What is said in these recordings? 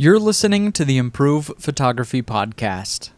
You're listening to the Improve Photography Podcast.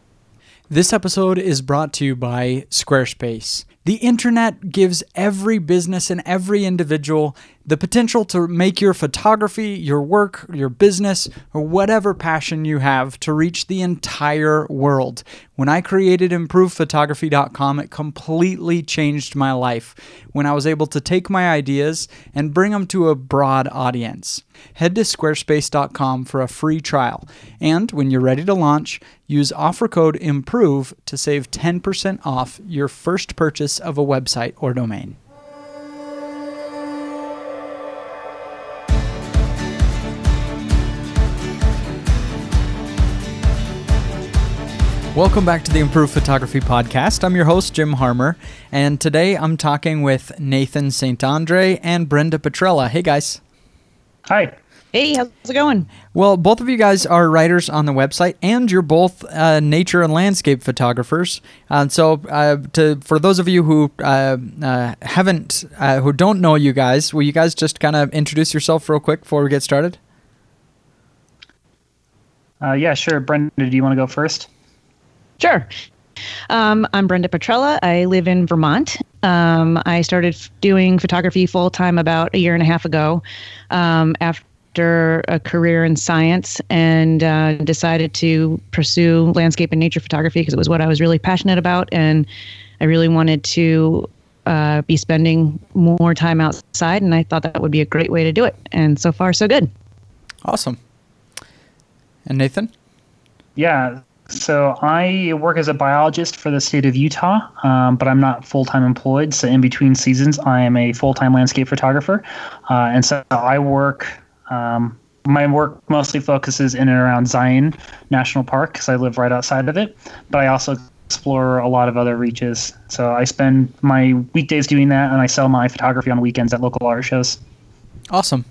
This episode is brought to you by Squarespace. The internet gives every business and every individual the potential to make your photography, your work, your business, or whatever passion you have to reach the entire world. When I created improvephotography.com, it completely changed my life when I was able to take my ideas and bring them to a broad audience. Head to squarespace.com for a free trial. And when you're ready to launch, use offer code IMPROVE to save 10% off your first purchase of a website or domain. Welcome back to the Improved Photography Podcast. I'm your host, Jim Harmer, and today I'm talking with Nathan St. Andre and Brenda Petrella. Hey, guys. Hi. Hey, how's it going? Well, both of you guys are writers on the website, and you're both uh, nature and landscape photographers. Uh, so, uh, to for those of you who uh, uh, haven't, uh, who don't know you guys, will you guys just kind of introduce yourself real quick before we get started? yeah, sure. Brenda, do you want to go first? Sure. Um, I'm Brenda Petrella. I live in Vermont. Um, I started f- doing photography full time about a year and a half ago um, after a career in science and uh, decided to pursue landscape and nature photography because it was what I was really passionate about. And I really wanted to uh, be spending more time outside. And I thought that would be a great way to do it. And so far, so good. Awesome. And Nathan? Yeah, so I work as a biologist for the state of Utah, um, but I'm not full time employed. So in between seasons, I am a full time landscape photographer, uh, and so I work. Um, my work mostly focuses in and around Zion National Park because I live right outside of it, but I also explore a lot of other reaches. So I spend my weekdays doing that, and I sell my photography on weekends at local art shows. Awesome.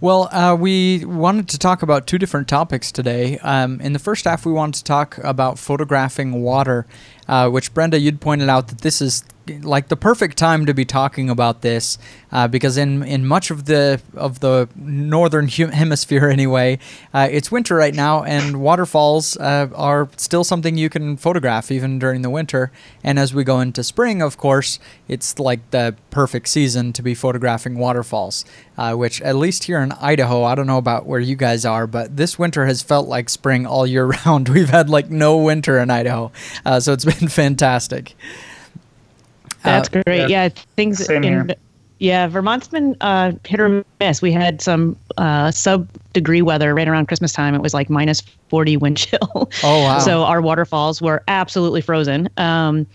Well, uh, we wanted to talk about two different topics today. Um, in the first half, we wanted to talk about photographing water, uh, which Brenda, you'd pointed out that this is like the perfect time to be talking about this uh, because in in much of the of the northern hemisphere anyway, uh, it's winter right now, and waterfalls uh, are still something you can photograph even during the winter. And as we go into spring, of course, it's like the perfect season to be photographing waterfalls. Uh, which at least here in Idaho, I don't know about where you guys are, but this winter has felt like spring all year round. We've had like no winter in Idaho, uh, so it's been fantastic. That's uh, great. Yeah, yeah things Same in here. yeah, Vermont's been uh, hit or miss. We had some uh, sub degree weather right around Christmas time. It was like minus 40 wind chill. Oh wow! so our waterfalls were absolutely frozen. Um,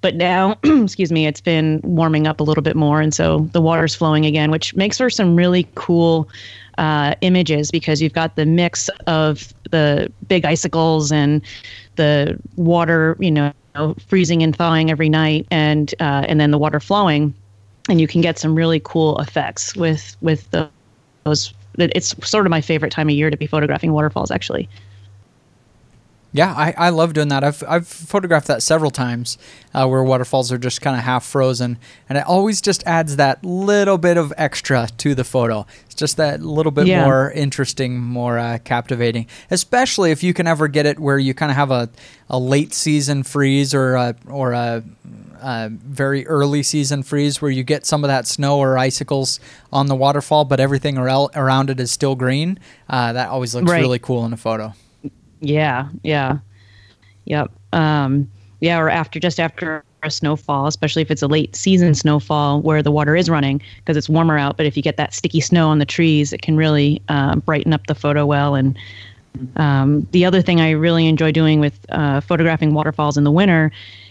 but now, excuse me, it's been warming up a little bit more, and so the water's flowing again, which makes for some really cool uh, images because you've got the mix of the big icicles and the water, you know, freezing and thawing every night, and uh, and then the water flowing, and you can get some really cool effects with with the, those. It's sort of my favorite time of year to be photographing waterfalls, actually. Yeah, I, I love doing that. I've, I've photographed that several times uh, where waterfalls are just kind of half frozen. And it always just adds that little bit of extra to the photo. It's just that little bit yeah. more interesting, more uh, captivating, especially if you can ever get it where you kind of have a, a late season freeze or a, or a, a very early season freeze where you get some of that snow or icicles on the waterfall, but everything around it is still green. Uh, that always looks right. really cool in a photo. Yeah, yeah, yep. Um, yeah, or after just after a snowfall, especially if it's a late season snowfall where the water is running because it's warmer out. But if you get that sticky snow on the trees, it can really uh, brighten up the photo well. And um, the other thing I really enjoy doing with uh, photographing waterfalls in the winter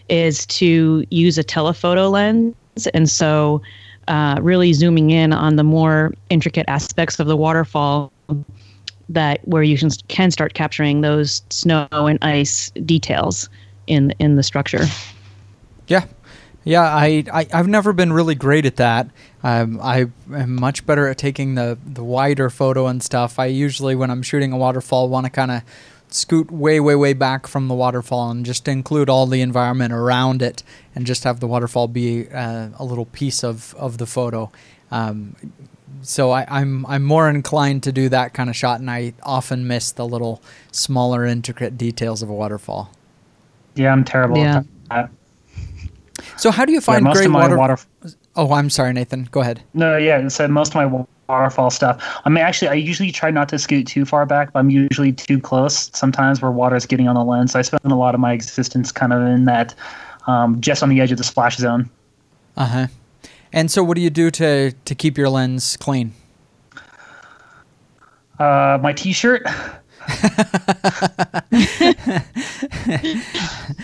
is to use a telephoto lens. And so, uh, really zooming in on the more intricate aspects of the waterfall that where you can, can start capturing those snow and ice details in in the structure. Yeah, yeah. I, I have never been really great at that. Um, I am much better at taking the the wider photo and stuff. I usually when I'm shooting a waterfall want to kind of scoot way way way back from the waterfall and just include all the environment around it and just have the waterfall be uh, a little piece of of the photo. Um, so I, I'm I'm more inclined to do that kind of shot, and I often miss the little smaller, intricate details of a waterfall. Yeah, I'm terrible Yeah. at that. So how do you Yeah, find most great of my water? water Oh, I'm sorry, Nathan. Go ahead. No, yeah. So most of my waterfall stuff. I mean, actually, I usually try not to scoot too far back, but I'm usually too close. Sometimes where water is getting on the lens. So I spend a lot of my existence kind of in that, um, just on the edge of the splash zone. Uh huh. And so, what do you do to to keep your lens clean? Uh, my T-shirt.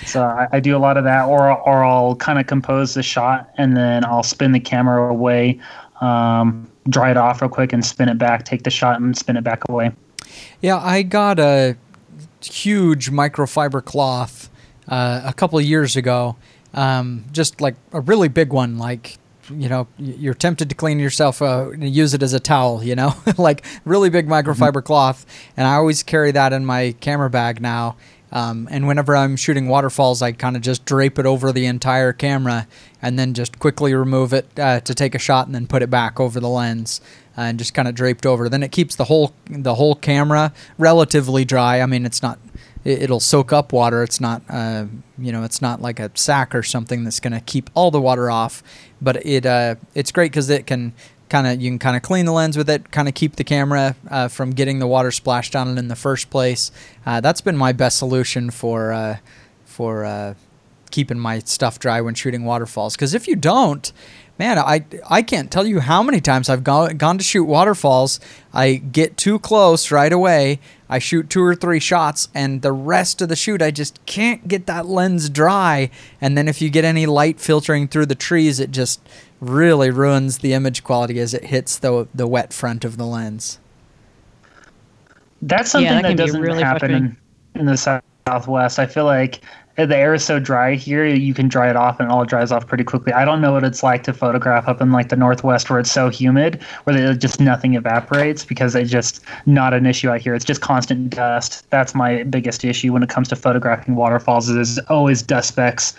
so I, I do a lot of that, or or I'll kind of compose the shot and then I'll spin the camera away, um, dry it off real quick, and spin it back. Take the shot and spin it back away. Yeah, I got a huge microfiber cloth uh, a couple of years ago. Um, just like a really big one, like you know, you're tempted to clean yourself, uh, and use it as a towel, you know, like really big microfiber cloth. And I always carry that in my camera bag now. Um, and whenever I'm shooting waterfalls, I kind of just drape it over the entire camera and then just quickly remove it uh, to take a shot and then put it back over the lens uh, and just kind of draped over. Then it keeps the whole the whole camera relatively dry. I mean, it's not it, it'll soak up water. It's not uh, you know it's not like a sack or something that's going to keep all the water off. But it uh, it's great because it can kind of you can kind of clean the lens with it, kind of keep the camera uh, from getting the water splashed on it in the first place. Uh, that's been my best solution for uh, for uh, keeping my stuff dry when shooting waterfalls. Because if you don't, man, I I can't tell you how many times I've gone gone to shoot waterfalls. I get too close right away. I shoot two or three shots, and the rest of the shoot, I just can't get that lens dry. And then if you get any light filtering through the trees, it just really ruins the image quality as it hits the the wet front of the lens. That's something that that, doesn't really happen in, in the southwest. I feel like the air is so dry here, you can dry it off and it all dries off pretty quickly. I don't know what it's like to photograph up in like the northwest where it's so humid, where just nothing evaporates because it's just not an issue out here. It's just constant dust. That's my biggest issue when it comes to photographing waterfalls. Is there's always dust specks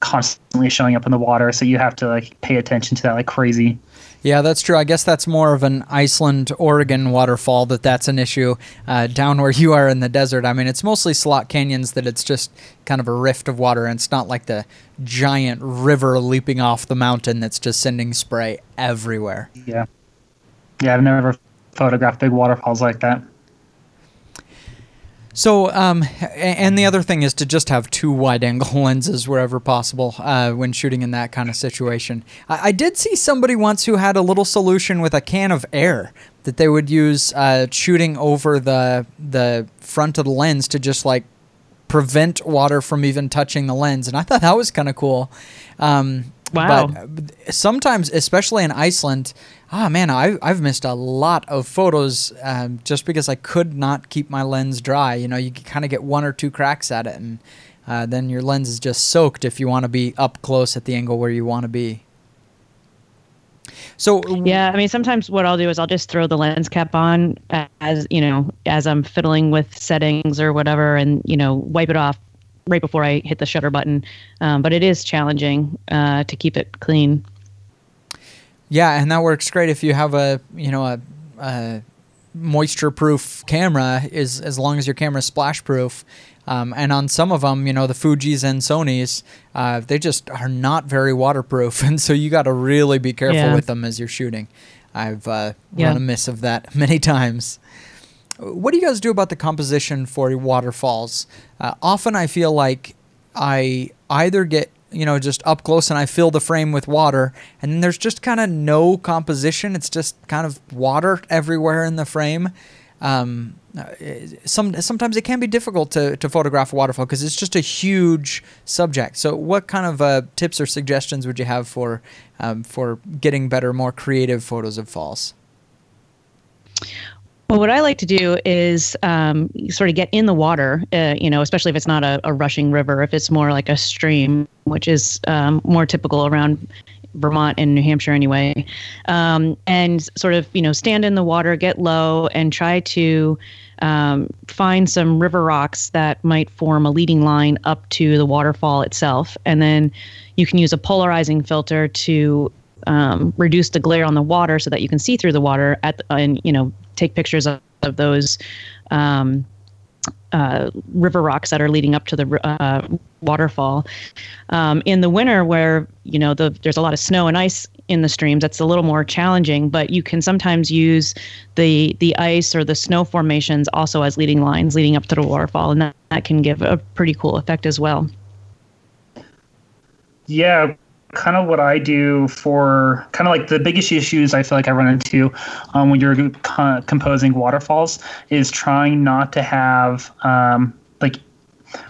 constantly showing up in the water, so you have to like pay attention to that like crazy. Yeah, that's true. I guess that's more of an Iceland, Oregon waterfall that that's an issue. Uh, down where you are in the desert, I mean, it's mostly slot canyons that it's just kind of a rift of water, and it's not like the giant river leaping off the mountain that's just sending spray everywhere. Yeah, yeah. I've never photographed big waterfalls like that. So, um, and the other thing is to just have two wide-angle lenses wherever possible uh, when shooting in that kind of situation. I, I did see somebody once who had a little solution with a can of air that they would use uh, shooting over the the front of the lens to just like prevent water from even touching the lens, and I thought that was kind of cool. Um, Wow. But sometimes, especially in Iceland, ah man, I, I've missed a lot of photos um, just because I could not keep my lens dry. You know, you kind of get one or two cracks at it, and uh, then your lens is just soaked if you want to be up close at the angle where you want to be. So Yeah, I mean, sometimes what I'll do is I'll just throw the lens cap on as you know, as I'm fiddling with settings or whatever, and you know, wipe it off right before I hit the shutter button. Um, but it is challenging uh, to keep it clean. Yeah, and that works great if you have a you know a, a moisture-proof camera. Is as long as your camera is splash-proof. Um, and on some of them, you know, the Fuji's and Sony's, uh, they just are not very waterproof, and so you got to really be careful Yeah. with them as you're shooting. I've uh, Yeah. run a miss of that many times. What do you guys do about the composition for waterfalls? Uh, often I feel like I either get you know just up close and I fill the frame with water, and then there's just kind of no composition. It's just kind of water everywhere in the frame. Um, uh, some sometimes it can be difficult to, to photograph a waterfall because it's just a huge subject. So, what kind of uh, tips or suggestions would you have for um, for getting better, more creative photos of falls? Well, what I like to do is um, sort of get in the water, uh, you know, especially if it's not a, a rushing river, if it's more like a stream, which is um, more typical around Vermont and New Hampshire anyway, um, and sort of, you know, stand in the water, get low, and try to um, find some river rocks that might form a leading line up to the waterfall itself. And then you can use a polarizing filter to um, reduce the glare on the water so that you can see through the water at the, and you know take pictures of, of those um, uh, river rocks that are leading up to the uh, waterfall. Um, in the winter, where you know the, there's a lot of snow and ice in the streams, that's a little more challenging. But you can sometimes use the the ice or the snow formations also as leading lines leading up to the waterfall, and that, that can give a pretty cool effect as well. Yeah, kind of what I do for kind of like the biggest issues I feel like I run into um, when you're co- composing waterfalls is trying not to have um, like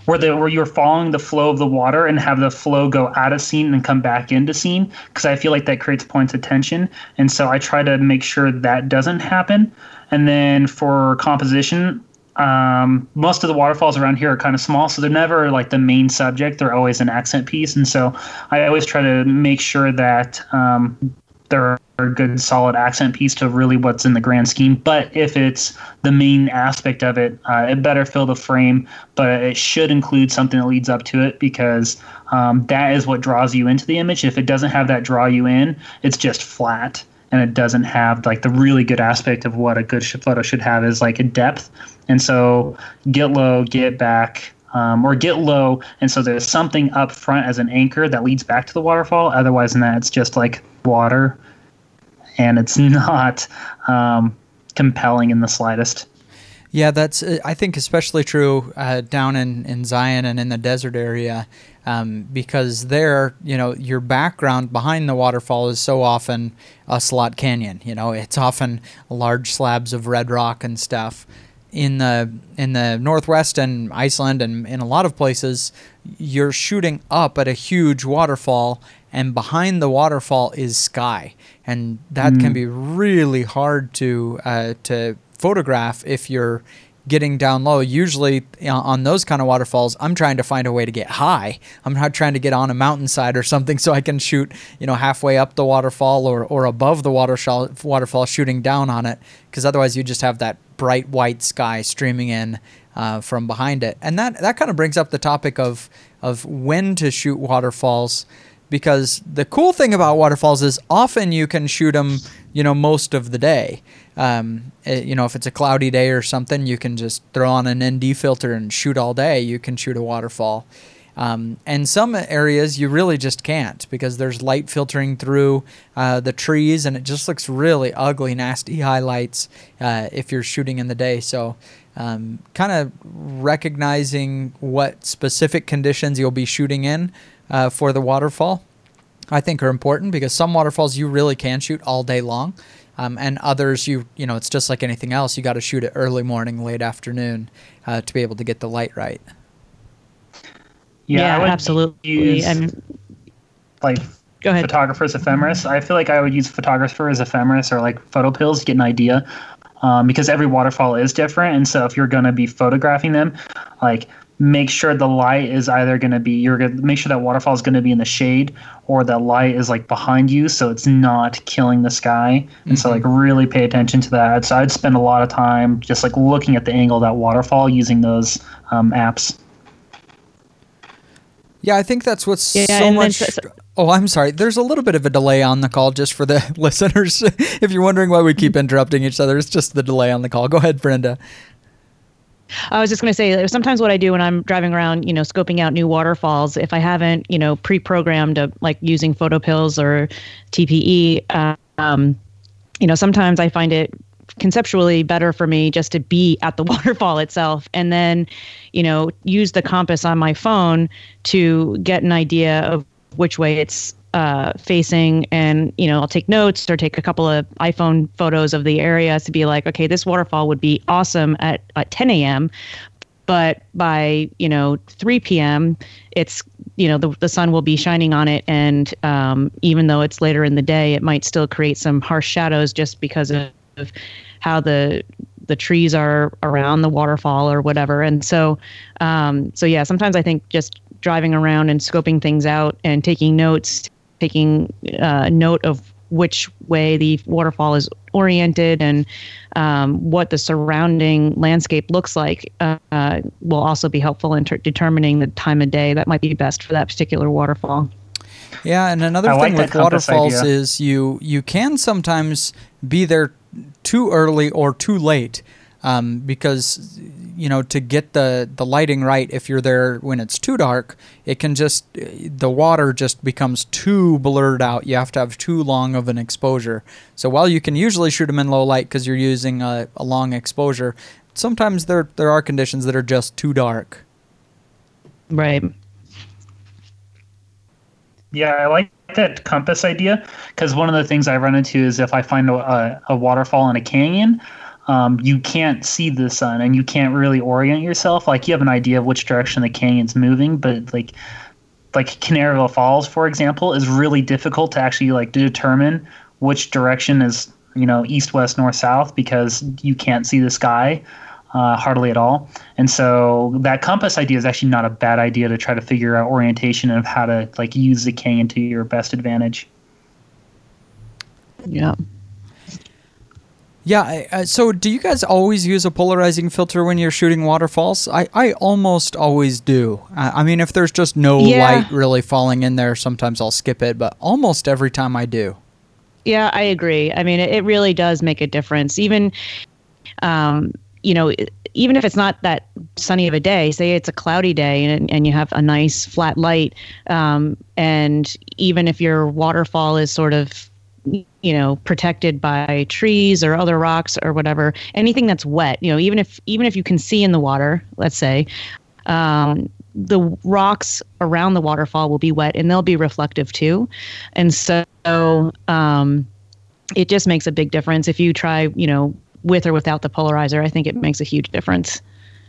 where the where you're following the flow of the water and have the flow go out of scene and come back into scene because I feel like that creates points of tension. And so I try to make sure that doesn't happen. And then for composition um, most of the waterfalls around here are kind of small, so they're never like the main subject. They're always an accent piece, and so I always try to make sure that um, they're a good, solid accent piece to really what's in the grand scheme. But if it's the main aspect of it, uh, it better fill the frame, but it should include something that leads up to it because um, that is what draws you into the image. If it doesn't have that draw you in, it's just flat and it doesn't have like the really good aspect of what a good photo should have is like a depth and so get low, get back, um, or get low. And so there's something up front as an anchor that leads back to the waterfall. Otherwise than that, it's just like water, and it's not um, compelling in the slightest. Yeah, that's uh, I think especially true uh, down in, in Zion and in the desert area, um, because there, you know, your background behind the waterfall is so often a slot canyon. You know, it's often large slabs of red rock and stuff in the in the northwest and Iceland and in a lot of places, you're shooting up at a huge waterfall, and behind the waterfall is sky, and that mm. can be really hard to uh, to photograph if you're getting down low. Usually on those kind of waterfalls, I'm trying to find a way to get high. I'm not trying to get on a mountainside or something so I can shoot, you know, halfway up the waterfall or, or above the waterfall, waterfall shooting down on it. Because otherwise you just have that bright white sky streaming in uh, from behind it. And that, that kind of brings up the topic of, of when to shoot waterfalls because the cool thing about waterfalls is often you can shoot them, you know, most of the day. Um, it, eh, you know, if it's a cloudy day or something, you can just throw on an ND filter and shoot all day. You can shoot a waterfall. Um, and some areas you really just can't because there's light filtering through uh, the trees and it just looks really ugly, nasty highlights uh, if you're shooting in the day. So, um, kind of recognizing what specific conditions you'll be shooting in uh, for the waterfall, I think are important because some waterfalls you really can shoot all day long. Um, and others you you know it's just like anything else you got to shoot it early morning late afternoon uh, to be able to get the light right yeah, yeah absolutely. use, and like go ahead. photographers ephemeris. I feel like i would use photographer's ephemeris or like PhotoPills to get an idea um, because every waterfall is different. And so if you're going to be photographing them like make sure the light is either going to be you're going to make sure that waterfall is going to be in the shade or the light is like behind you so it's not killing the sky. And mm-hmm. so like really pay attention to that. So i'd spend a lot of time just like looking at the angle of that waterfall using those um, apps yeah i think that's what's yeah, so much so, oh i'm sorry. There's a little bit of a delay on the call just for the listeners. If you're wondering why we keep mm-hmm. interrupting each other it's just the delay on the call. Go ahead brenda. I was just going to say sometimes what I do when I'm driving around, you know, scoping out new waterfalls, if I haven't, you know, pre-programmed a, like using PhotoPills or TPE, uh, um, you know, sometimes I find it conceptually better for me just to be at the waterfall itself and then, you know, use the compass on my phone to get an idea of which way it's uh, facing. And you know i'll take notes or take a couple of iphone photos of the area to be like okay this waterfall would be awesome at, at 10 a.m but by you know 3 p.m it's you know the, the sun will be shining on it. And um, even though it's later in the day it might still create some harsh shadows just because of how the the trees are around the waterfall or whatever and so um, so yeah sometimes i think just driving around and scoping things out and taking notes taking uh, note of which way the waterfall is oriented and um, what the surrounding landscape looks like uh, uh, will also be helpful in ter- determining the time of day that might be best for that particular waterfall. Yeah, and another I thing like with waterfalls idea. is you you can sometimes be there too early or too late um, because you know to get the the lighting right if you're there when it's too dark it can just the water just becomes too blurred out. You have to have too long of an exposure. So while you can usually shoot them in low light because you're using a, a long exposure sometimes there there are conditions that are just too dark. Right. Yeah, I like that compass idea because one of the things I run into is if I find a, a waterfall in a canyon, um, you can't see the sun and you can't really orient yourself. Like you have an idea of which direction the canyon's moving, but like like Kanarraville Falls, for example, is really difficult to actually like determine which direction is you know east, west, north, south because you can't see the sky uh, hardly at all. And so that compass idea is actually not a bad idea to try to figure out orientation of how to like use the cane to your best advantage. Yeah. Yeah. Uh, so, do you guys always use a polarizing filter when you're shooting waterfalls? I, I almost always do. I, I mean, if there's just no Yeah. light really falling in there, sometimes I'll skip it. But almost every time I do. Yeah, I agree. I mean, it, it really does make a difference. Even, um, you know, even if it's not that sunny of a day, say it's a cloudy day and, and you have a nice flat light, um, and even if your waterfall is sort of, you know, protected by trees or other rocks or whatever, anything that's wet, you know, even if even if you can see in the water, let's say, um, the rocks around the waterfall will be wet and they'll be reflective too. And so um, it just makes a big difference if you try, you know, with or without the polarizer. I think it makes a huge difference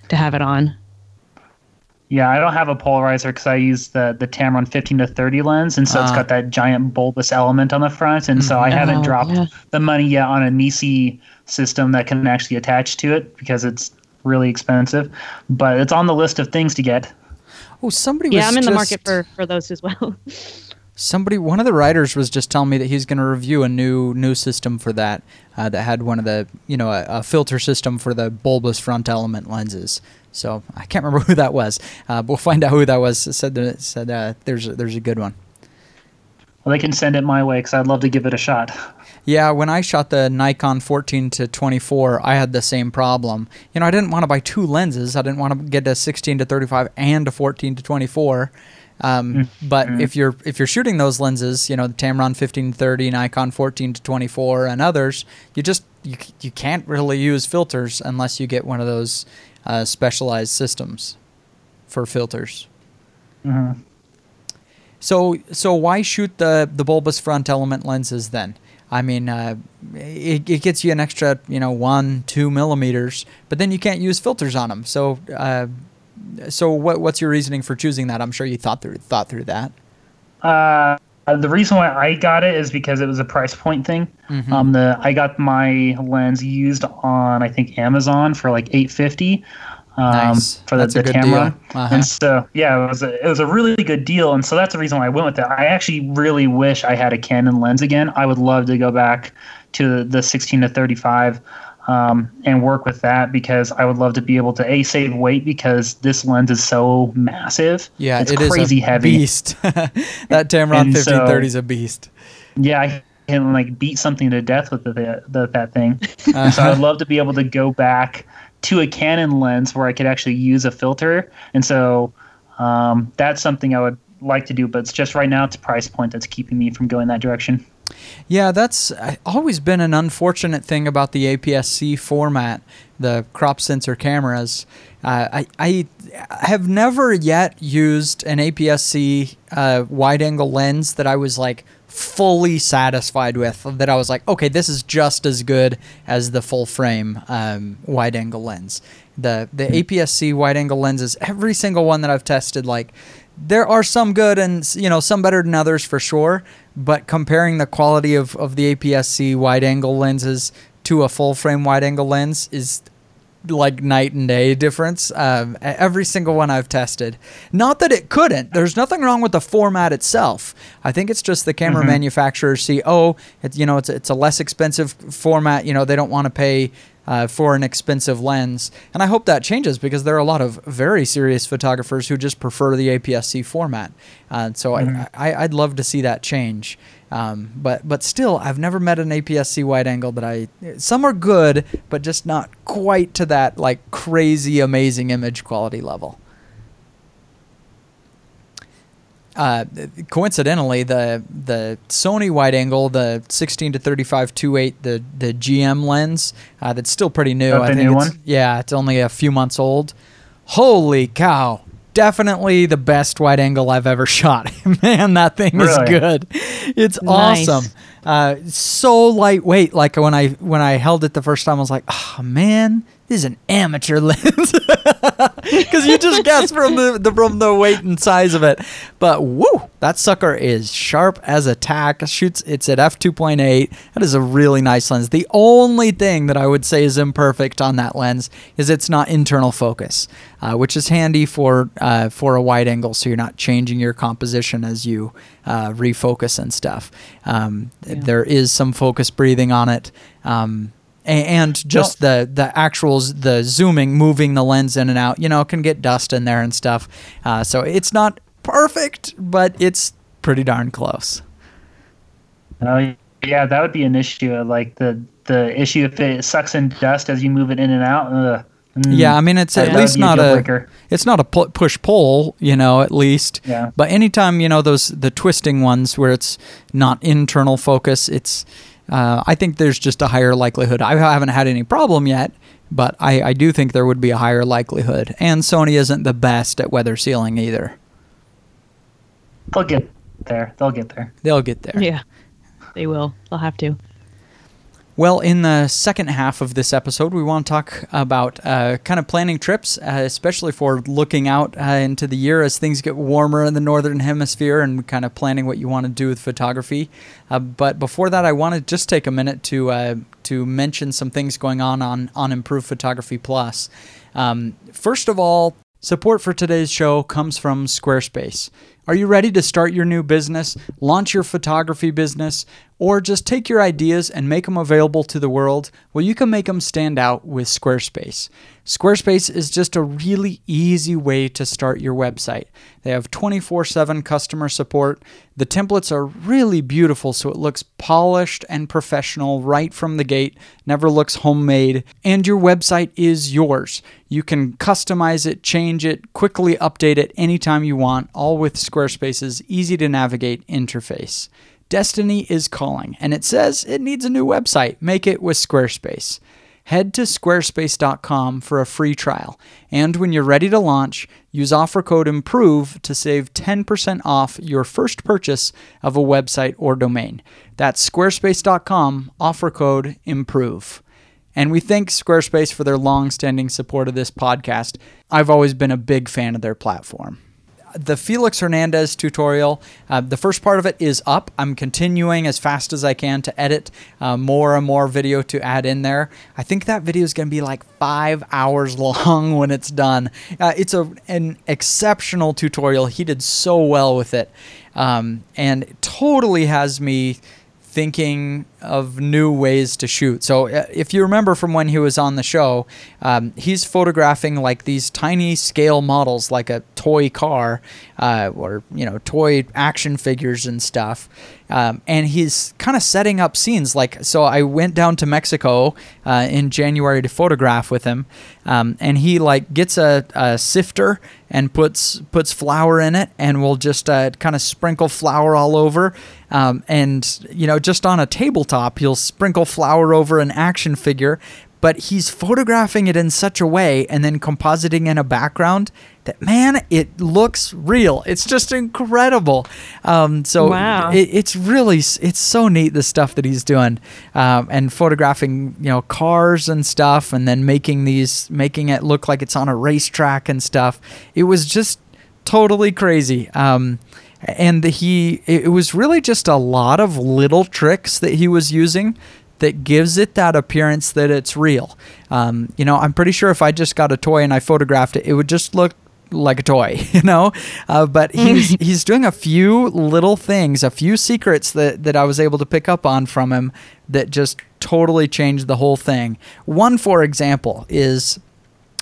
to have it on. Yeah, I don't have a polarizer because I use the the Tamron 15 to 30 lens, and so it's ah. got that giant bulbous element on the front, and so I mm-hmm. haven't Oh, dropped yeah. the money yet on a NiSi system that can actually attach to it because it's really expensive. But it's on the list of things to get. Oh, somebody was Yeah, I'm in the market for, for those as well. Somebody, one of the writers was just telling me that he's going to review a new new system for that uh, that had one of the you know a, a filter system for the bulbous front element lenses. So I can't remember who that was. Uh, but we'll find out who that was. Said that said uh, there's a, there's a good one. Well, they can send it my way because I'd love to give it a shot. Yeah, when I shot the Nikon 14 to 24, I had the same problem. You know, I didn't want to buy two lenses. I didn't want to get a 16 to 35 and a 14 to 24. Um, But if you're if you're shooting those lenses, you know, the Tamron 15 to 30, Nikon 14 to 24, and others, you just you you can't really use filters unless you get one of those uh, specialized systems for filters. Mhm. So so why shoot the the bulbous front element lenses then? I mean, uh, it, it gets you an extra, you know, one, two millimeters, but then you can't use filters on them. So, uh, so what, what's your reasoning for choosing that? I'm sure you thought through thought through that. Uh, the reason why I got it is because it was a price point thing. Mm-hmm. Um, the I got my lens used on I think Amazon for like eight fifty. Um, Nice. for the, the deal. Uh-huh. and so yeah, it was a, it was a really good deal, and so that's the reason why I went with it. I actually really wish I had a Canon lens again. I would love to go back to the, the sixteen to thirty five. Um, and work with that because I would love to be able to a save weight because this lens is so massive. Yeah, it's it is crazy a heavy. beast. that Tamron 1530 is a beast. Yeah, I can like beat something to death with the, the that thing. And so I'd love to be able to go back to a Canon lens where I could actually use a filter. And so um, that's something I would like to do, but it's just right now it's a price point that's keeping me from going that direction. Yeah, that's uh, always been an unfortunate thing about the APS-C format, the crop sensor cameras. Uh, I, I have never yet used an APS-C uh, wide-angle lens that I was like fully satisfied with. That I was like, okay, this is just as good as the full-frame um, wide-angle lens. The the APS-C wide-angle lenses, every single one that I've tested, like there are some good and you know some better than others for sure but comparing the quality of, of the APS-C wide angle lenses to a full frame wide angle lens is like night and day difference um, every single one I've tested. Not that it couldn't. There's nothing wrong with the format itself. I think it's just the camera manufacturers see oh it, you know it's, it's a less expensive format you know they don't want to pay uh, for an expensive lens. And I hope that changes because there are a lot of very serious photographers who just prefer the APS-C format. Uh, so mm-hmm. I, would love to see that change. Um, but but still, I've never met an APS-C wide angle that I. Some are good, but just not quite to that like crazy amazing image quality level. Uh, coincidentally, the the Sony wide angle, the 16 to 35 2.8, the the GM lens, uh, that's still pretty new. I think it's, one? Yeah, it's only a few months old. Holy cow! Definitely the best wide angle I've ever shot. Man, that thing really? is good. It's nice. awesome. Uh, so lightweight. Like when I when I held it the first time, I was like, oh man, this is an amateur lens because you just guess from the, the, from the weight and size of it. But woo, that sucker is sharp as a tack. Shoots. It's at f two point eight. That is a really nice lens. The only thing that I would say is imperfect on that lens is it's not internal focus, uh, which is handy for uh, for a wide angle, so you're not changing your composition as you uh, refocus and stuff. Um, yeah. There is some focus breathing on it. Um, and just the the actual the zooming, moving the lens in and out, you know, can get dust in there and stuff. Uh, so it's not perfect, but it's pretty darn close. Oh yeah, that would be an issue. Like the the issue if it sucks in dust as you move it in and out. Uh, yeah, I mean it's at least not a, a it's not a push pull, you know, at least. Yeah. But anytime you know those the twisting ones where it's not internal focus, it's uh, I think there's just a higher likelihood. I haven't had any problem yet, but I, I do think there would be a higher likelihood. And Sony isn't the best at weather sealing either. They'll get there. They'll get there. They'll get there. Yeah, they will. They'll have to. Well, in the second half of this episode, we want to talk about uh, kind of planning trips, uh, especially for looking out uh, into the year as things get warmer in the northern hemisphere and kind of planning what you want to do with photography. Uh, but before that, I want to just take a minute to uh, to mention some things going on on on Improved Photography Plus. Um, first of all, support for today's show comes from Squarespace. Are you ready to start your new business, launch your photography business, or just take your ideas and make them available to the world? Well, you can make them stand out with Squarespace. Squarespace is just a really easy way to start your website. They have 24 7 customer support. The templates are really beautiful, so it looks polished and professional right from the gate, never looks homemade, and your website is yours. You can customize it, change it, quickly update it anytime you want, all with Squarespace's easy to navigate interface. Destiny is calling, and it says it needs a new website. Make it with Squarespace head to squarespace.com for a free trial. And when you're ready to launch, use offer code IMPROVE to save 10% off your first purchase of a website or domain. That's squarespace.com, offer code IMPROVE. And we thank Squarespace for their long standing support of this podcast. I've always been a big fan of their platform the Felix Hernandez tutorial, uh, the first part of it is up. I'm continuing as fast as I can to edit uh, more and more video to add in there. I think that video is going to be like five hours long when it's done. Uh, it's a, an exceptional tutorial. He did so well with it um, and totally has me thinking of new ways to shoot. So uh, if you remember from when he was on the show, um, he's photographing like these tiny scale models, like a toy car uh, or you know toy action figures and stuff. Um, and he's kind of setting up scenes. Like so, I went down to Mexico uh, in January to photograph with him, um, and he like gets a, a, sifter and puts puts flour in it, and will just uh, kind of sprinkle flour all over um, and, you know, just on a tabletop, he'll sprinkle flour over an action figure, but he's photographing it in such a way and then compositing in a background that, man, it looks real. It's just incredible. Um, so wow. it, it's really, it's so neat, the stuff that he's doing um, and photographing, you know, cars and stuff and then making these, making it look like it's on a racetrack and stuff. It was just totally crazy. Um, and he it was really just a lot of little tricks that he was using that gives it that appearance that it's real. Um, you know, I'm pretty sure if I just got a toy and I photographed it, it would just look like a toy, you know. Uh, but he's he's doing a few little things, a few secrets that that I was able to pick up on from him that just totally changed the whole thing. One, for example, is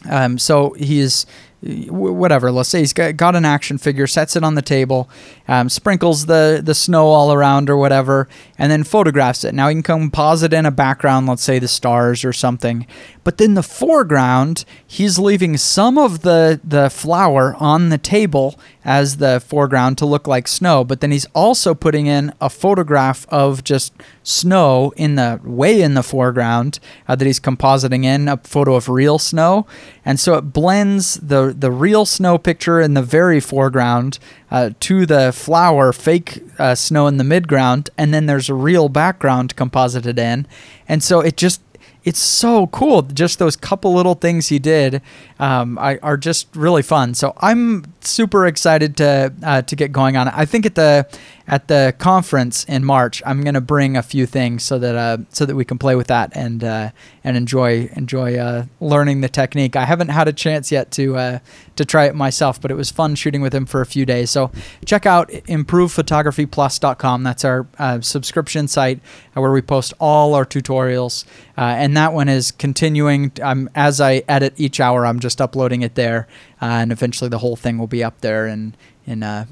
um, so he's whatever. Let's say he's got, got an action figure, sets it on the table, um, sprinkles the the snow all around or whatever, and then photographs it. Now he can composite in a background, let's say the stars or something. But then the foreground, he's leaving some of the the flour on the table as the foreground to look like snow. But then he's also putting in a photograph of just snow in the way in the foreground uh, that he's compositing in a photo of real snow, and so it blends the the real snow picture in the very foreground uh, to the flour fake uh, snow in the midground, and then there's a real background composited in, and so it just it's so cool. Just those couple little things he did um, are just really fun. So I'm super excited to uh, to get going on it. I think at the at the conference in March, I'm gonna bring a few things so that uh, so that we can play with that and uh, and enjoy enjoy uh, learning the technique. I haven't had a chance yet to uh, to try it myself, but it was fun shooting with him for a few days. So check out improvephotographyplus.com. That's our uh, subscription site where we post all our tutorials, and that one is continuing. Um, as I edit each hour, I'm just uploading it there, uh, and eventually the whole thing will be up there in in uh,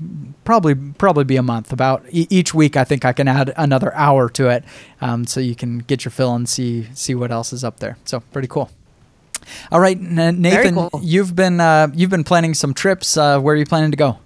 probably probably be a month. About e- each week, I think I can add another hour to it, um, so you can get your fill and see see what else is up there. So pretty cool. All right, N- Nathan, cool. you've been uh, you've been planning some trips. Uh, where are you planning to go?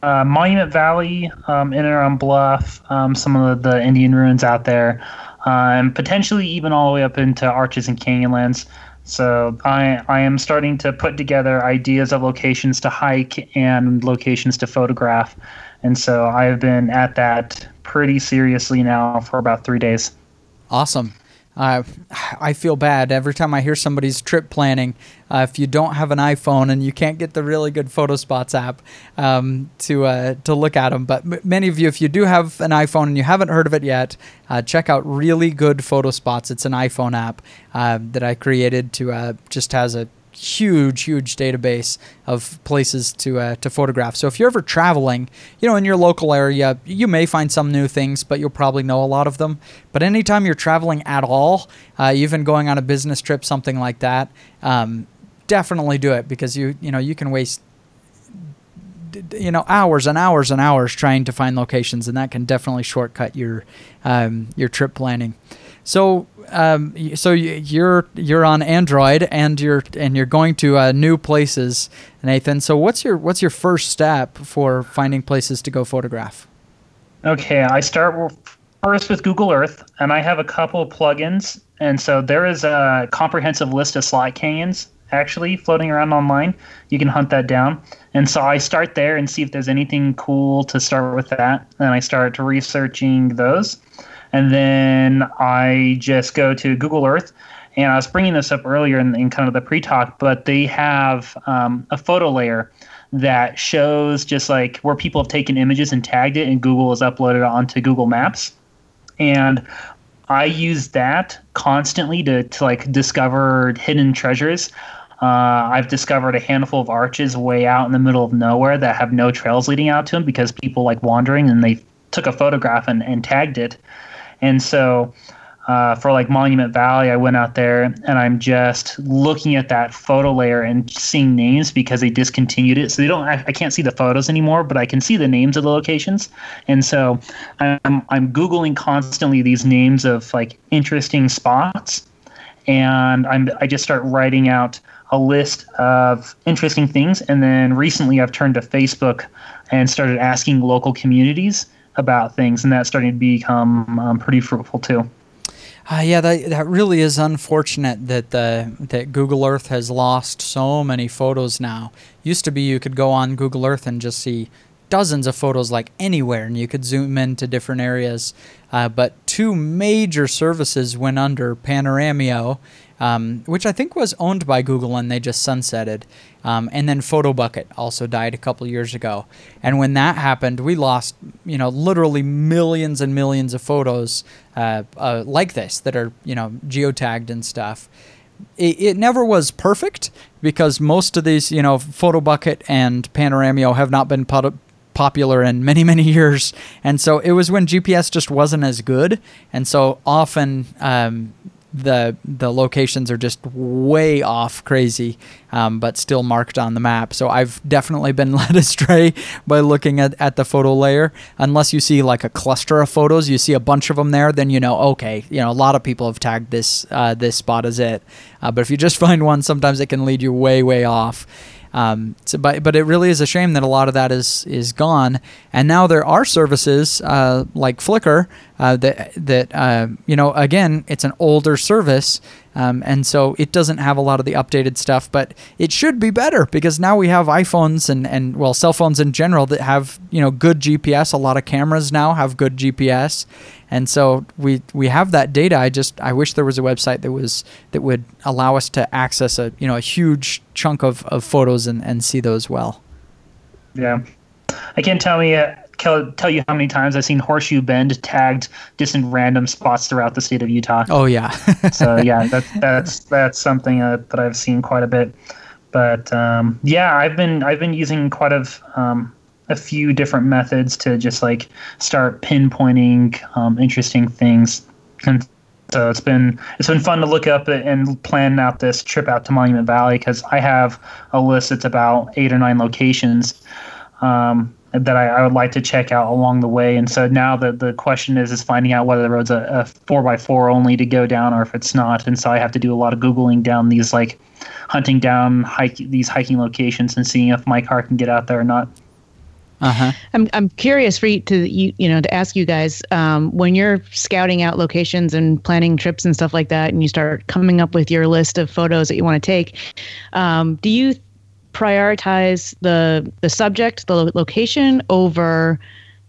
Uh, Monument Valley, um, in and around Bluff, um, some of the, the, Indian ruins out there, and potentially even all the way up into Arches and Canyonlands. So I I am starting to put together ideas of locations to hike and locations to photograph, and so I have been at that pretty seriously now for about three days. Awesome. Uh, I feel bad every time I hear somebody's trip planning. Uh, if you don't have an iPhone and you can't get the really good PhotoSpots app um, to uh, to look at them, but m- many of you, if you do have an iPhone and you haven't heard of it yet, uh, check out Really Good PhotoSpots. It's an iPhone app uh, that I created to uh, just has a huge, huge database of places to uh, to photograph. So if you're ever traveling, you know, in your local area, you may find some new things, but you'll probably know a lot of them. But anytime you're traveling at all, uh, even going on a business trip, something like that, um, definitely do it because you you know you can waste you know hours and hours and hours trying to find locations, and that can definitely shortcut your um, your trip planning. So um, so you're you're on Android and you're and you're going to uh, new places, Nathan. So what's your what's your first step for finding places to go photograph? Okay, I start first with Google Earth, and I have a couple of plugins, and so there is a comprehensive list of slot canyons actually floating around online. You can hunt that down. And so I start there and see if there's anything cool to start with that. And I start researching those and then I just go to Google Earth. And I was bringing this up earlier in, in kind of the pre-talk, but they have um, a photo layer that shows just like where people have taken images and tagged it, and Google has uploaded it onto Google Maps. And I use that constantly to, to like discover hidden treasures. Uh, I've discovered a handful of arches way out in the middle of nowhere that have no trails leading out to them because people like wandering and they took a photograph and, and tagged it. And so uh, for like Monument Valley, I went out there and I'm just looking at that photo layer and seeing names because they discontinued it. So they don't, I, I, can't see the photos anymore, but I can see the names of the locations. And so I'm, I'm Googling constantly these names of like interesting spots. And I'm, I just start writing out a list of interesting things. And then recently I've turned to Facebook and started asking local communities about things, and that's starting to become um, pretty fruitful too. Uh, yeah, that, that really is unfortunate that the that Google Earth has lost so many photos now. Used to be you could go on Google Earth and just see dozens of photos like anywhere, and you could zoom into different areas. Uh, but two major services went under Panoramio um, which I think was owned by Google and they just sunsetted. Um, and then Photobucket also died a couple years ago. And when that happened, we lost, you know, literally millions and millions of photos uh, uh, like this that are, you know, geotagged and stuff. it, it never was perfect because most of these, you know, Photobucket and Panoramio have not been put, popular in many many years and so it was when gps just wasn't as good and so often um, the the locations are just way off crazy, um, but still marked on the map. So I've definitely been led astray by looking at, at the photo layer. Unless you see like a cluster of photos, you see a bunch of them there, then you know okay, you know a lot of people have tagged this uh, this spot as it. Uh, but if you just find one, sometimes it can lead you way way off. Um, so, but but it really is a shame that a lot of that is is gone. And now there are services uh, like Flickr uh, that that uh, you know again it's an older service um, and so it doesn't have a lot of the updated stuff, but it should be better because now we have iPhones and, and well, cell phones in general that have, you know, good GPS. A lot of cameras now have good GPS. And so we, we have that data. I just, I wish there was a website that was, that would allow us to access a, you know, a huge chunk of, of photos and, and see those well. Yeah. I can't tell me uh, tell you how many times I've seen Horseshoe Bend tagged just in random spots throughout the state of Utah. Oh yeah. so yeah, that, that's that's something uh, that I've seen quite a bit. But um, yeah, I've been I've been using quite a um, a few different methods to just like start pinpointing um, interesting things. And so it's been it's been fun to look up and plan out this trip out to Monument Valley because I have a list that's about eight or nine locations. Um, that I, I, would like to check out along the way. And so now the the question is is finding out whether the road's a, a four by four only to go down or if it's not. And so I have to do a lot of googling down these like hunting down hike these hiking locations and seeing if my car can get out there or not. Uh-huh. I'm I'm curious for you to you you know to ask you guys um, when you're scouting out locations and planning trips and stuff like that, and you start coming up with your list of photos that you want to take. Um, do you prioritize the the subject, the location over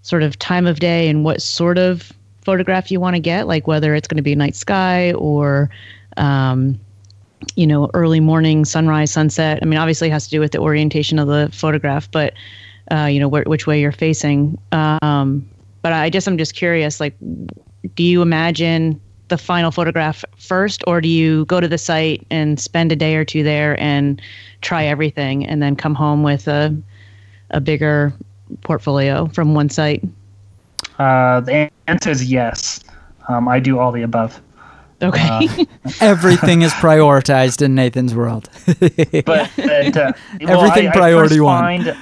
sort of time of day and what sort of photograph you want to get, like whether it's going to be night sky or um, you know early morning sunrise sunset. I mean obviously it has to do with the orientation of the photograph but uh, you know wh- which way you're facing. Um, but i guess i'm just curious like do you imagine the final photograph first, or do you go to the site and spend a day or two there and try everything, and then come home with a a bigger portfolio from one site? Uh, the answer is yes. Um, I do all the above. Okay. Uh, Everything is prioritized in Nathan's world. but, but uh, well, everything I, priority I one. Find,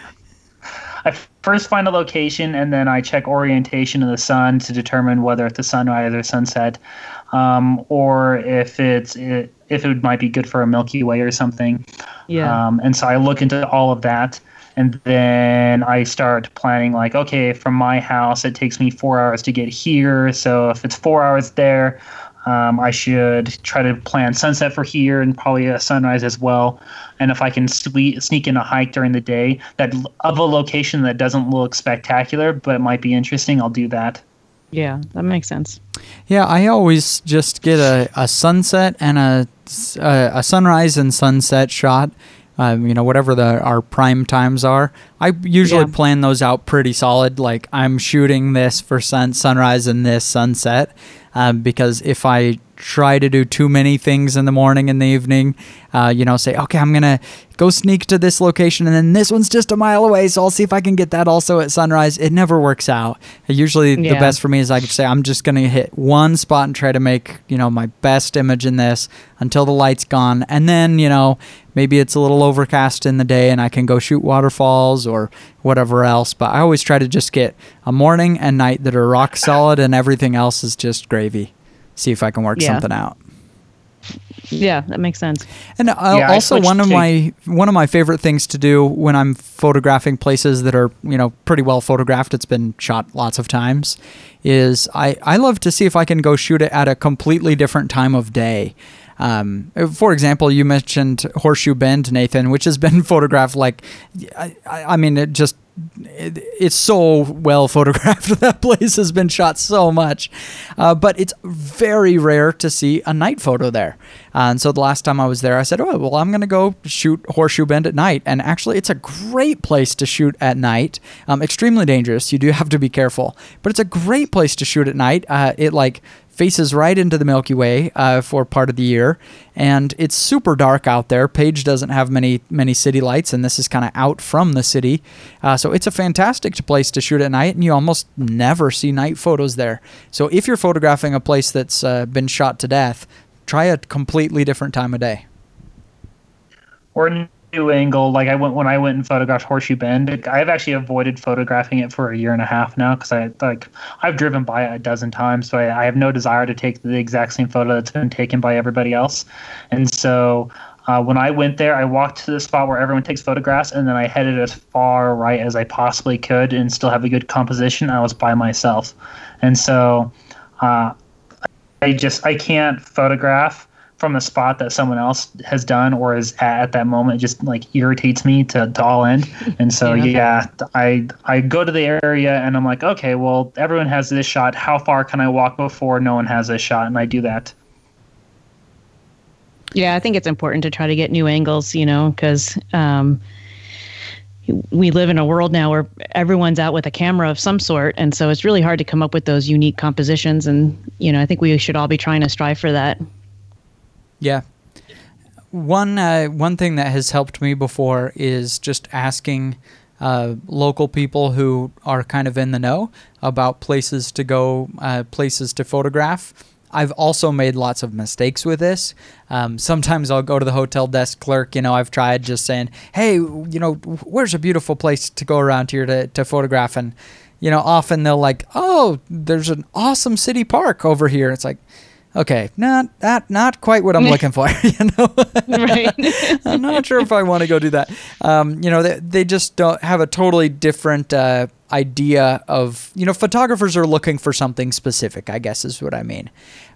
I first find a location and then I check orientation of the sun to determine whether it's a sunrise or sunset um, or if it's it, if it might be good for a Milky Way or something. Yeah. Um, and so I look into all of that, and then I start planning like, okay, from my house it takes me four hours to get here, so if it's four hours there. Um, I should try to plan sunset for here and probably a sunrise as well. And if I can sweet, sneak in a hike during the day that of a location that doesn't look spectacular but it might be interesting, I'll do that. Yeah, that makes sense. Yeah, I always just get a, a sunset and a, a, a sunrise and sunset shot. Um, you know, whatever the our prime times are. I usually yeah. plan those out pretty solid. Like I'm shooting this for sun sunrise and this sunset, um, because if I try to do too many things in the morning and the evening. Uh, you know, say, okay, I'm gonna go sneak to this location, and then this one's just a mile away, so I'll see if I can get that also at sunrise. It never works out. Usually, yeah. the best for me is I could say I'm just gonna hit one spot and try to make you know my best image in this until the light's gone, and then you know maybe it's a little overcast in the day and I can go shoot waterfalls or whatever else. But I always try to just get a morning and night that are rock solid, and everything else is just gravy see if I can work yeah. something out. Yeah, that makes sense. And uh, yeah, also one of my one of my favorite things to do when I'm photographing places that are you know pretty well photographed. It's been shot lots of times. Is I I love to see if I can go shoot it at a completely different time of day. Um, for example, you mentioned Horseshoe Bend, Nathan, which has been photographed like, I, I mean, it just it, it's so well photographed. that place has been shot so much, uh, but it's very rare to see a night photo there. Uh, and so the last time I was there, I said, "Oh, well, I'm going to go shoot Horseshoe Bend at night." And actually, it's a great place to shoot at night. Um, extremely dangerous. You do have to be careful, but it's a great place to shoot at night. Uh, it like faces right into the Milky Way uh, for part of the year, and it's super dark out there. Page doesn't have many many city lights, and this is kind of out from the city, uh, so it's a fantastic place to shoot at night, and you almost never see night photos there. So if you're photographing a place that's uh, been shot to death, try a completely different time of day. Or new angle. Like I went when I went and photographed Horseshoe Bend. I've actually avoided photographing it for a year and a half now because I like I've driven by it a dozen times, so I, I, have no desire to take the exact same photo that's been taken by everybody else. And so uh, when I went there, I walked to the spot where everyone takes photographs, and then I headed as far right as I possibly could and still have a good composition. I was by myself, and so uh, I just I can't photograph from a spot that someone else has done or is at, at that moment it just like irritates me to, to all end. And so yeah. yeah. i i go to the area and i'm like okay well everyone has this shot. How far can i walk before no one has this shot? And i do that. Yeah i think it's important to try to get new angles you know because um, we live in a world now where everyone's out with a camera of some sort. And so it's really hard to come up with those unique compositions. And you know i think we should all be trying to strive for that yeah. One uh, one thing that has helped me before is just asking uh, local people who are kind of in the know about places to go, uh, places to photograph. I've also made lots of mistakes with this. Um, sometimes I'll go to the hotel desk clerk. You know, I've tried just saying, "Hey, you know, where's a beautiful place to go around here to to photograph?" And you know, often they'll like, "Oh, there's an awesome city park over here." It's like, okay, not that, not quite what I'm looking for. You know. I'm not sure if I want to go do that. Um, you know, they they just don't have a totally different uh, idea of you know photographers are looking for something specific. I guess is what I mean.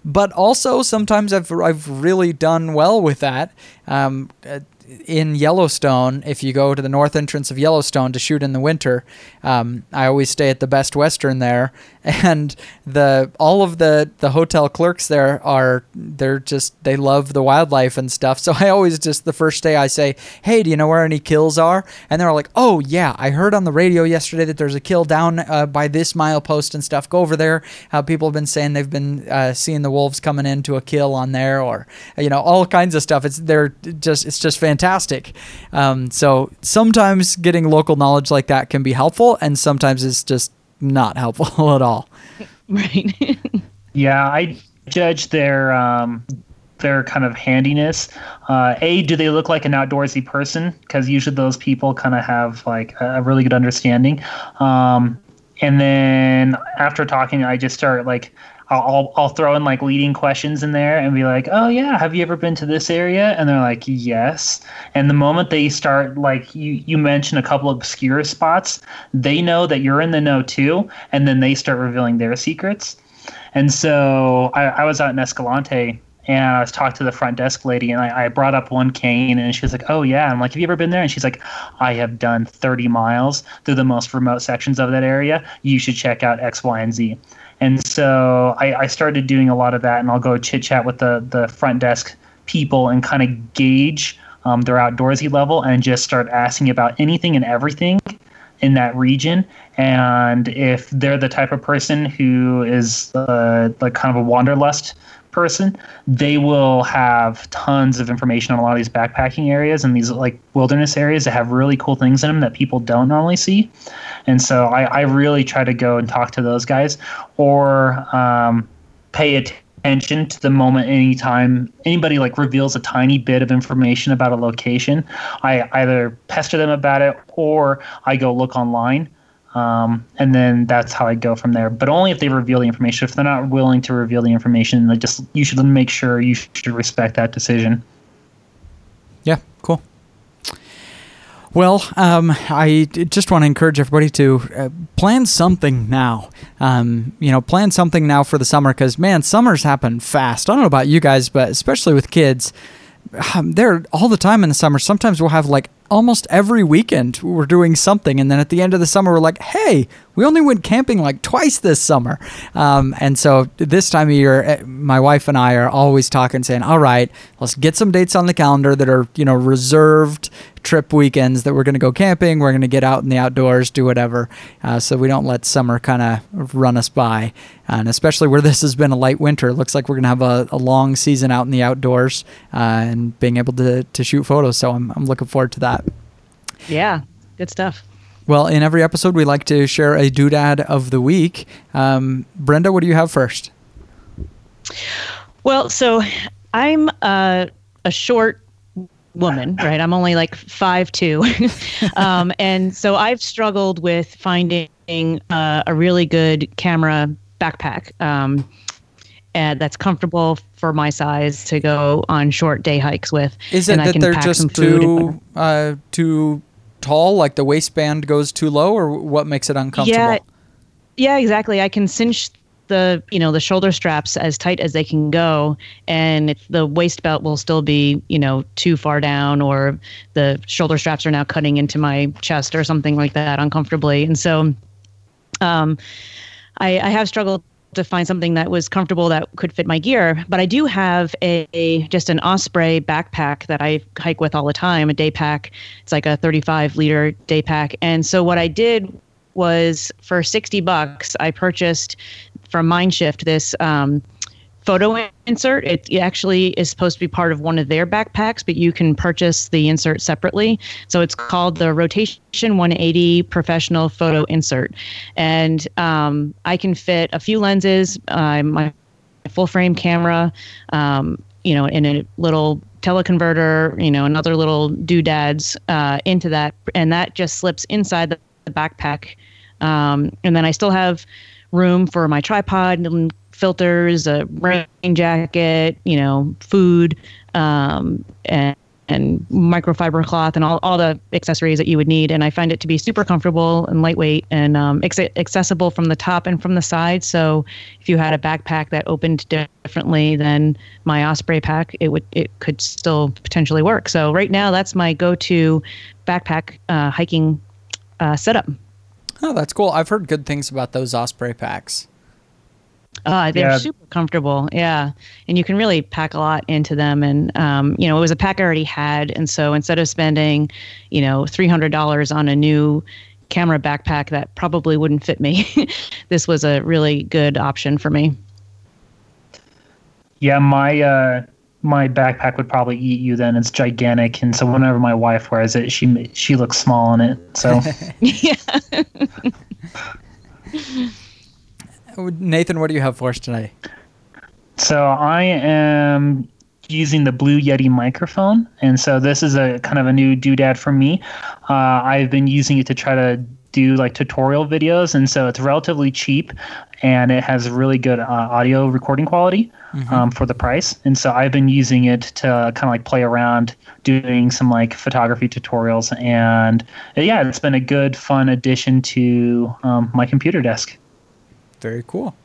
But also sometimes I've I've really done well with that. Um, uh, in Yellowstone, if you go to the north entrance of Yellowstone to shoot in the winter, um, I always stay at the Best Western there, and the all of the the hotel clerks there are they're just they love the wildlife and stuff. So I always just the first day I say, "Hey, do you know where any kills are?" And they're like, "Oh yeah, I heard on the radio yesterday that there's a kill down uh, by this milepost and stuff. Go over there." How people have been saying they've been uh, seeing the wolves coming into a kill on there, or you know all kinds of stuff. It's they're just it's just fantastic. Um, so sometimes getting local knowledge like that can be helpful, and sometimes it's just not helpful at all. Right. yeah, I judge their um, their kind of handiness. Uh, a, do they look like an outdoorsy person? Because usually those people kind of have like a really good understanding. Um, and then after talking, I just start like I'll I'll throw in like leading questions in there and be like, "Oh yeah, have you ever been to this area?" And they're like, "Yes." And the moment they start like you you mention a couple obscure spots, they know that you're in the know too, and then they start revealing their secrets. And so I, I was out in Escalante and I was talking to the front desk lady, and I, I, brought up one cane, and she was like, "Oh yeah." I'm like, "Have you ever been there?" And she's like, "I have done 30 miles through the most remote sections of that area. You should check out X, Y, and Z." And so I, I started doing a lot of that, and I'll go chit chat with the the front desk people and kind of gauge um, their outdoorsy level, and just start asking about anything and everything in that region. And if they're the type of person who is uh, like kind of a wanderlust person, they will have tons of information on a lot of these backpacking areas and these like wilderness areas that have really cool things in them that people don't normally see. And so I, I really try to go and talk to those guys or um, pay attention to the moment anytime anybody like reveals a tiny bit of information about a location. I either pester them about it or I go look online. Um, and then that's how I go from there. But only if they reveal the information. If they're not willing to reveal the information, they just you should make sure you should respect that decision. Yeah, cool. Well, um, I just want to encourage everybody to uh, plan something now. Um, you know, plan something now for the summer because, man, summers happen fast. I don't know about you guys, but especially with kids, um, they're all the time in the summer. Sometimes we'll have like almost every weekend we're doing something, and then at the end of the summer we're like, hey, we only went camping like twice this summer. Um, and so this time of year, eh, my wife and I are always talking, saying, all right, let's get some dates on the calendar that are, you know, reserved trip weekends that we're going to go camping. We're going to get out in the outdoors, do whatever. Uh, so we don't let summer kind of run us by. And especially where this has been a light winter, it looks like we're going to have a, a, long season out in the outdoors uh, and being able to, to shoot photos. So I'm, I'm looking forward to that. Yeah, good stuff. Well, in every episode, we like to share a doodad of the week. Um, Brenda, what do you have first? Well, so I'm a short woman, right? I'm only like five two, um, and so I've struggled with finding uh, a really good camera backpack. Um, and that's comfortable for my size to go on short day hikes with. Is it that they're just too uh, too tall, like the waistband goes too low, or what makes it uncomfortable? Yeah, yeah, exactly. I can cinch the you know the shoulder straps as tight as they can go, and the waist belt will still be you know too far down, or the shoulder straps are now cutting into my chest or something like that uncomfortably, and so. Um, I, I have struggled to find something that was comfortable that could fit my gear. But I do have a, a, just an Osprey backpack that I hike with all the time, a day pack. It's like a 35 liter day pack. And so what I did was for 60 bucks, I purchased from Mindshift this um, photo insert. It actually is supposed to be part of one of their backpacks, but you can purchase the insert separately. So it's called the Rotation 180 Professional Photo Insert. And um, I can fit a few lenses, uh, my full frame camera, um, you know, in a little teleconverter, you know, another little doodads uh, into that. And that just slips inside the, the backpack. Um, and then I still have room for my tripod and filters, a rain jacket, you know, food, um, and and microfiber cloth and all, all the accessories that you would need. And I find it to be super comfortable and lightweight and um, ex- accessible from the top and from the side. So if you had a backpack that opened differently than my Osprey pack, it would it could still potentially work. So right now, that's my go-to backpack uh, hiking uh, setup. Oh, that's cool. I've heard good things about those Osprey packs. Uh, they're yeah. super comfortable. Yeah. And you can really pack a lot into them. And, um, you know, it was a pack I already had. And so instead of spending, you know, $300 on a new camera backpack that probably wouldn't fit me, this was a really good option for me. Yeah. My, uh, my backpack would probably eat you then it's gigantic and so whenever my wife wears it she she looks small in it so yeah Nathan, what do you have for us today? So I am using the Blue Yeti microphone, and so this is a kind of a new doodad for me. Uh, I've been using it to try to do like tutorial videos, and so it's relatively cheap, and it has really good uh, audio recording quality mm-hmm. um, for the price. And so I've been using it to kind of like play around, doing some like photography tutorials, and yeah, it's been a good, fun addition to um, my computer desk. Very cool.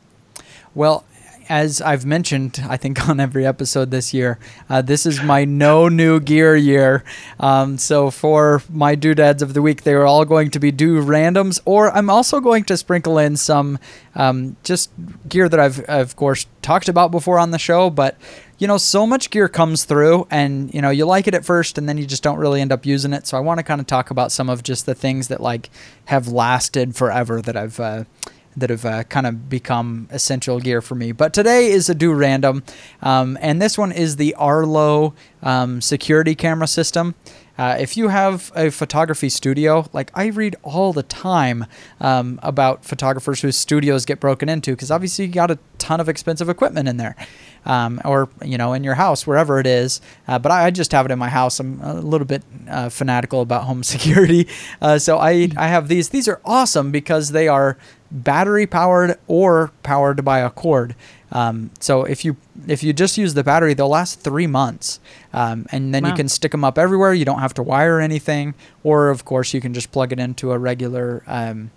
Well, as I've mentioned, I think on every episode this year, uh, this is my no new gear year. Um, so for my doodads of the week, they are all going to be do randoms, or I'm also going to sprinkle in some um, just gear that I've, of course, talked about before on the show. But you know, so much gear comes through, and you know, you like it at first, and then you just don't really end up using it. So I want to kind of talk about some of just the things that like have lasted forever that I've. Uh, that have uh, kind of become essential gear for me. But today is a do random, um, and this one is the Arlo um, security camera system. Uh, if you have a photography studio, like I read all the time um, about photographers whose studios get broken into, because obviously you got a ton of expensive equipment in there, um, or you know in your house wherever it is. Uh, but I, I, just have it in my house. I'm a little bit uh, fanatical about home security, uh, so I I have these. These are awesome because they are battery powered or powered by a cord. Um, so if you if you just use the battery, they'll last three months, um, and then wow. you can stick them up everywhere. You don't have to wire anything, or of course you can just plug it into a regular um,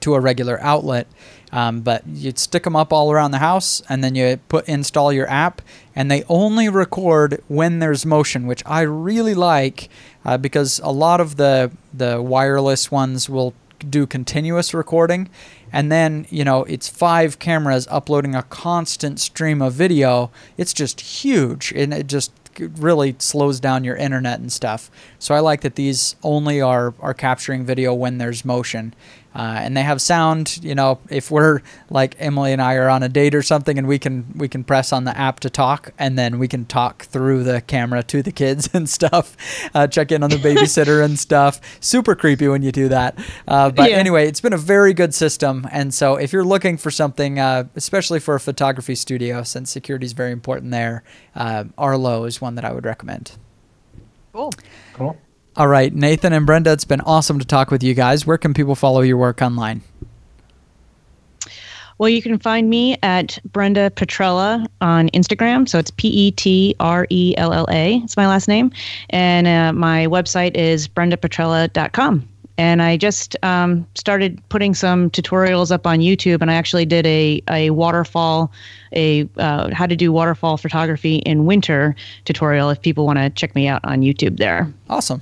to a regular outlet. Um, but you stick them up all around the house, and then you put install your app, and they only record when there's motion, which I really like uh, because a lot of the the wireless ones will do continuous recording, and then you know it's five cameras uploading a constant stream of video. It's just huge, and it just really slows down your internet and stuff. So I like that these only are are capturing video when there's motion. Uh, and they have sound. You know, if we're like Emily and I are on a date or something, and we can we can press on the app to talk, and then we can talk through the camera to the kids and stuff. Uh, check in on the babysitter and stuff. Super creepy when you do that. Uh, but Yeah. anyway, it's been a very good system. And so if you're looking for something, uh, especially for a photography studio, since security is very important there, uh, Arlo is one that I would recommend. Cool. Cool. All right, Nathan and Brenda, it's been awesome to talk with you guys. Where can people follow your work online? Well, you can find me at Brenda Petrella on Instagram. So it's P E T R E L L A. It's my last name. And uh, my website is brendapetrella.com. And I just um, started putting some tutorials up on YouTube, and I actually did a, a waterfall, a uh, how to do waterfall photography in winter tutorial. If people want to check me out on YouTube, there. Awesome.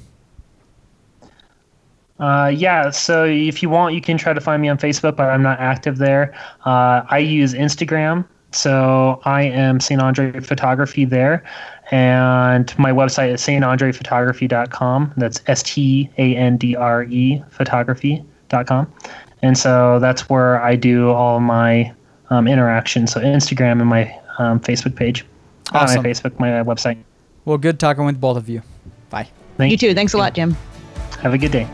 Uh, yeah, so if you want, you can try to find me on Facebook, but I'm not active there. Uh, I use Instagram, so I am St. Andre Photography there. And my website is standrephotography.com. That's S T A N D R E photography.com. And so that's where I do all my um, interactions. So Instagram and my um, Facebook page. Uh, Awesome. my Facebook, my website. Well, good talking with both of you. Bye. Thank You too. Thanks a lot, Jim. Have a good day.